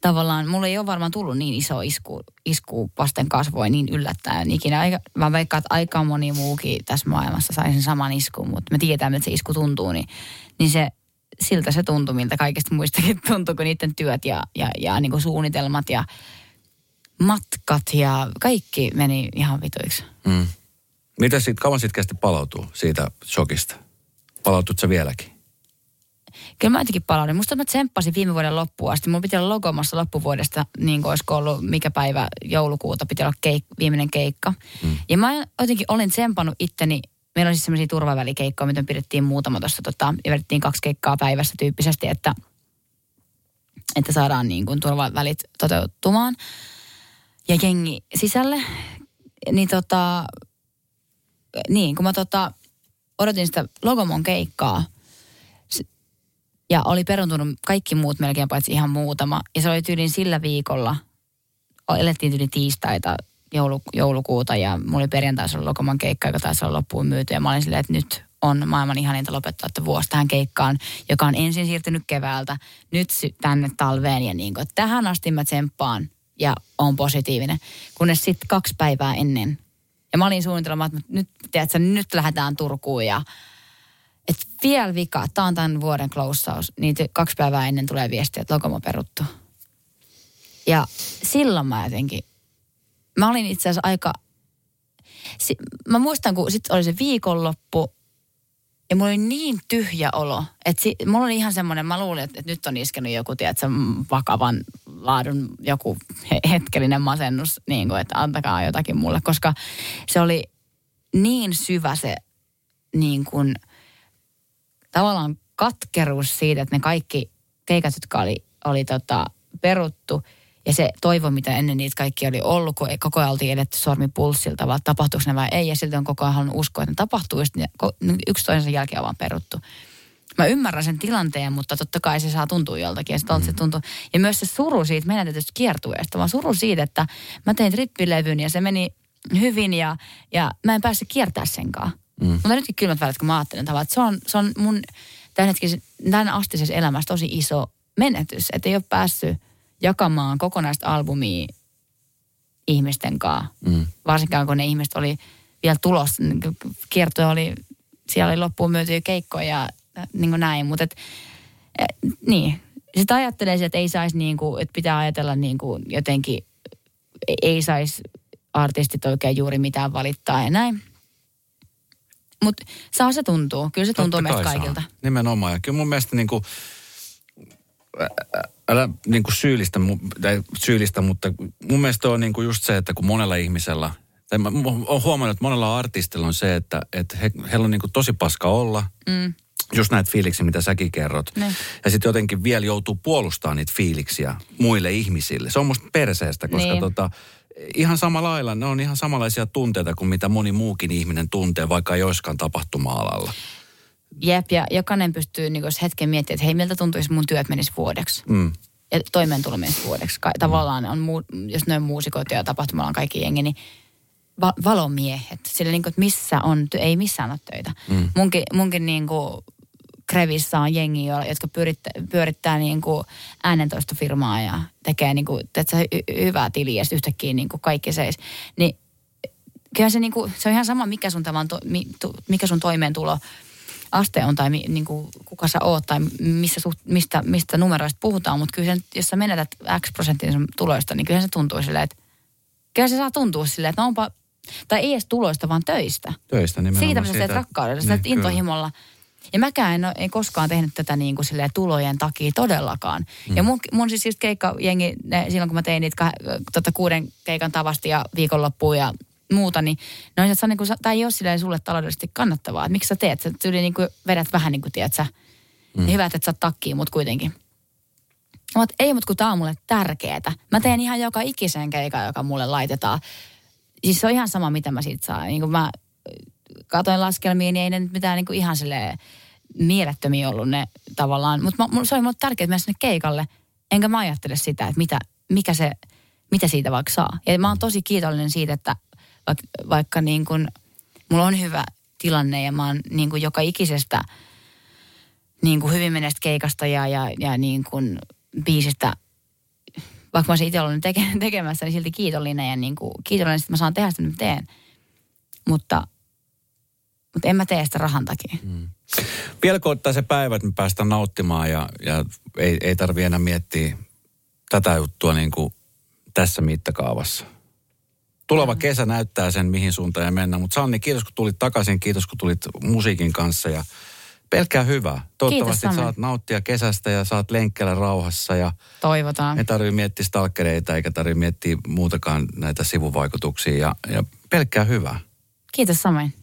tavallaan, mulla ei ole varmaan tullut niin iso isku, isku vasten kasvoin niin yllättäen ikinä. Aika, mä veikkaan, että aika moni muukin tässä maailmassa sai sen saman iskun, mutta me tiedetään, että se isku tuntuu, niin, niin se siltä se tuntui, miltä kaikista muistakin tuntui, kun niiden työt ja, ja, ja niin kuin suunnitelmat ja matkat ja kaikki meni ihan vituiksi. Mm. Mitä sitten, kauan sitten kesti palautuu siitä shokista? Palautut sä vieläkin? Kyllä mä jotenkin palaudin. Musta mä tsemppasin viime vuoden loppuun asti. Mulla piti olla logomassa loppuvuodesta, niin kuin olisiko ollut mikä päivä joulukuuta, piti olla keik- viimeinen keikka. Mm. Ja mä jotenkin olin tsempannut itteni meillä oli siis semmoisia turvavälikeikkoja, mitä pidettiin muutama tuossa, tota, ja vedettiin kaksi keikkaa päivässä tyyppisesti, että, että saadaan niin kuin turvavälit toteutumaan. Ja jengi sisälle, niin tota, niin kun mä tota, odotin sitä Logomon keikkaa, ja oli peruntunut kaikki muut melkein paitsi ihan muutama. Ja se oli tyylin sillä viikolla, elettiin tyyli tiistaita, joulu, joulukuuta ja mulla oli perjantaisi ollut Lokoman keikka, joka taisi olla loppuun myyty. Ja mä olin silleen, että nyt on maailman ihaninta lopettaa että vuosi tähän keikkaan, joka on ensin siirtynyt keväältä, nyt tänne talveen ja niin kuin, tähän asti mä tsemppaan ja on positiivinen. Kunnes sitten kaksi päivää ennen. Ja mä olin suunnitelma, että nyt, tiedätkö, nyt lähdetään Turkuun ja että vielä vika, tämä on tämän vuoden kloussaus, niin kaksi päivää ennen tulee viesti, että Lokomo peruttu. Ja silloin mä jotenkin mä olin itse asiassa aika, si, mä muistan kun sitten oli se viikonloppu ja mulla oli niin tyhjä olo, että si, mulla oli ihan semmoinen, mä luulin, että, että nyt on iskenut joku, tiedätkö, vakavan laadun joku hetkellinen masennus, niin kuin, että antakaa jotakin mulle, koska se oli niin syvä se niin kuin, tavallaan katkeruus siitä, että ne kaikki keikat, jotka oli oli tota, peruttu. Ja se toivo, mitä ennen niitä kaikki oli ollut, kun koko ajan oltiin edetty sormi pulssilta, vaan tapahtuuko ne vai ei. Ja silti on koko ajan halunnut uskoa, että ne tapahtuu. Ja yksi toisensa jälkeen on vaan peruttu. Mä ymmärrän sen tilanteen, mutta totta kai se saa tuntua joltakin. Ja, mm. se tuntuu. ja myös se suru siitä menetetystä kiertueesta, vaan suru siitä, että mä tein trippilevyn ja se meni hyvin ja, ja mä en päässyt kiertää senkaan. Mm. Mutta nytkin kylmät välit, kun mä ajattelen tavallaan, että se on, se on mun tämän, hetkisen, tämän astisessa elämässä tosi iso menetys, että ei ole päässyt jakamaan kokonaista albumia ihmisten kanssa. Mm. Varsinkaan kun ne ihmiset oli vielä tulos, kierto oli, siellä oli loppuun myytyjä keikkoja ja niin kuin näin, mutta et, et, niin. Sitten ajattelee, että ei saisi niin kuin, että pitää ajatella niin kuin jotenkin, ei saisi artistit oikein juuri mitään valittaa ja näin. Mutta saa se tuntuu. Kyllä se Totta tuntuu meistä kaikilta. Saa. Nimenomaan. Ja kyllä mun mielestä niin kuin, älä niin kuin syyllistä, tai syyllistä, mutta mun mielestä on niin kuin just se, että kun monella ihmisellä, tai mä oon huomannut, että monella artistilla on se, että, että he, heillä on niin kuin tosi paska olla. Mm. Just näitä fiiliksiä, mitä säkin kerrot. Ne. Ja sitten jotenkin vielä joutuu puolustamaan niitä fiiliksiä muille ihmisille. Se on musta perseestä, koska niin. tota, ihan samalla lailla, ne on ihan samanlaisia tunteita kuin mitä moni muukin ihminen tuntee, vaikka ei olisikaan tapahtuma-alalla. Jep, ja jokainen pystyy niin hetken miettimään, että hei, miltä tuntuisi mun työt menisi vuodeksi. Mm. Ja toimeentulo menisi vuodeksi. Tavallaan on, jos ne on muusikot ja tapahtumalla on kaikki jengi, niin va- valomiehet. Sillä niin kuin, että missä on, ei missään ole töitä. Mm. Munkin, munkin niin kuin Krevissä on jengi, jotka pyörittää, pyörittää niin kuin äänentoistofirmaa ja tekee niin kuin, teetkö, hy- hyvää tiliä ja yhtäkkiä niin kuin kaikki seis. Niin kyllä se, niin kuin, se on ihan sama, mikä sun, tavan, mikä sun toimeentulo aste on tai niin kuin, kuka sä oot tai missä suht, mistä, mistä numeroista puhutaan. Mutta kyllä se, jos sä menetät X prosentin tuloista, niin kyllä se tuntuu silleen, että kyllä se saa tuntua silleen, että no onpa, tai ei edes tuloista, vaan töistä. Töistä nimenomaan. Siitä, mitä sä teet rakkaudella, niin, intohimolla. Ja mäkään en, ole, en koskaan tehnyt tätä niin kuin tulojen takia todellakaan. Mm. Ja mun, mun siis just keikkajengi, ne, silloin kun mä tein niitä kah, tota kuuden keikan tavasti ja viikonloppuun ja muuta, niin no, että niin kuin, tämä ei ole silleen sulle taloudellisesti kannattavaa. Että miksi sä teet? Sä tyyli niin kuin vedät vähän niin kuin, tiedät sä. Mm. Hyvä, että sä takkii, mutta kuitenkin. Mutta ei, mutta kun tämä on mulle tärkeetä. Mä teen ihan joka ikisen keikan, joka mulle laitetaan. Siis se on ihan sama, mitä mä siitä saan. Niin kuin mä katoin laskelmia, niin ei ne nyt mitään niin kuin ihan silleen mielettömiä ollut ne tavallaan. Mutta se oli mulle tärkeää mennä sinne keikalle, enkä mä ajattele sitä, että mitä, mikä se, mitä siitä vaikka saa. Ja mä oon tosi kiitollinen siitä, että vaikka, vaikka niin kuin, mulla on hyvä tilanne ja mä oon niin kuin joka ikisestä niin kuin hyvin menestä keikasta ja, ja, ja niin kuin biisistä, vaikka mä olisin itse ollut teke, tekemässä, niin silti kiitollinen ja niin kuin, kiitollinen, että mä saan tehdä sitä, mitä teen. Mutta mutta en mä tee sitä rahan takia. Mm. Vielä koittaa se päivä, että me päästään nauttimaan ja, ja ei, ei tarvi enää miettiä tätä juttua niin kuin tässä mittakaavassa. Tuleva kesä näyttää sen, mihin suuntaan ja mennä. Mutta Sanni, kiitos kun tulit takaisin, kiitos kun tulit musiikin kanssa ja pelkkää hyvää. Toivottavasti kiitos, saat nauttia kesästä ja saat lenkkellä rauhassa. Ja Toivotaan. Ei tarvitse miettiä stalkereita eikä tarvitse miettiä muutakaan näitä sivuvaikutuksia ja, ja pelkkää hyvää. Kiitos samoin.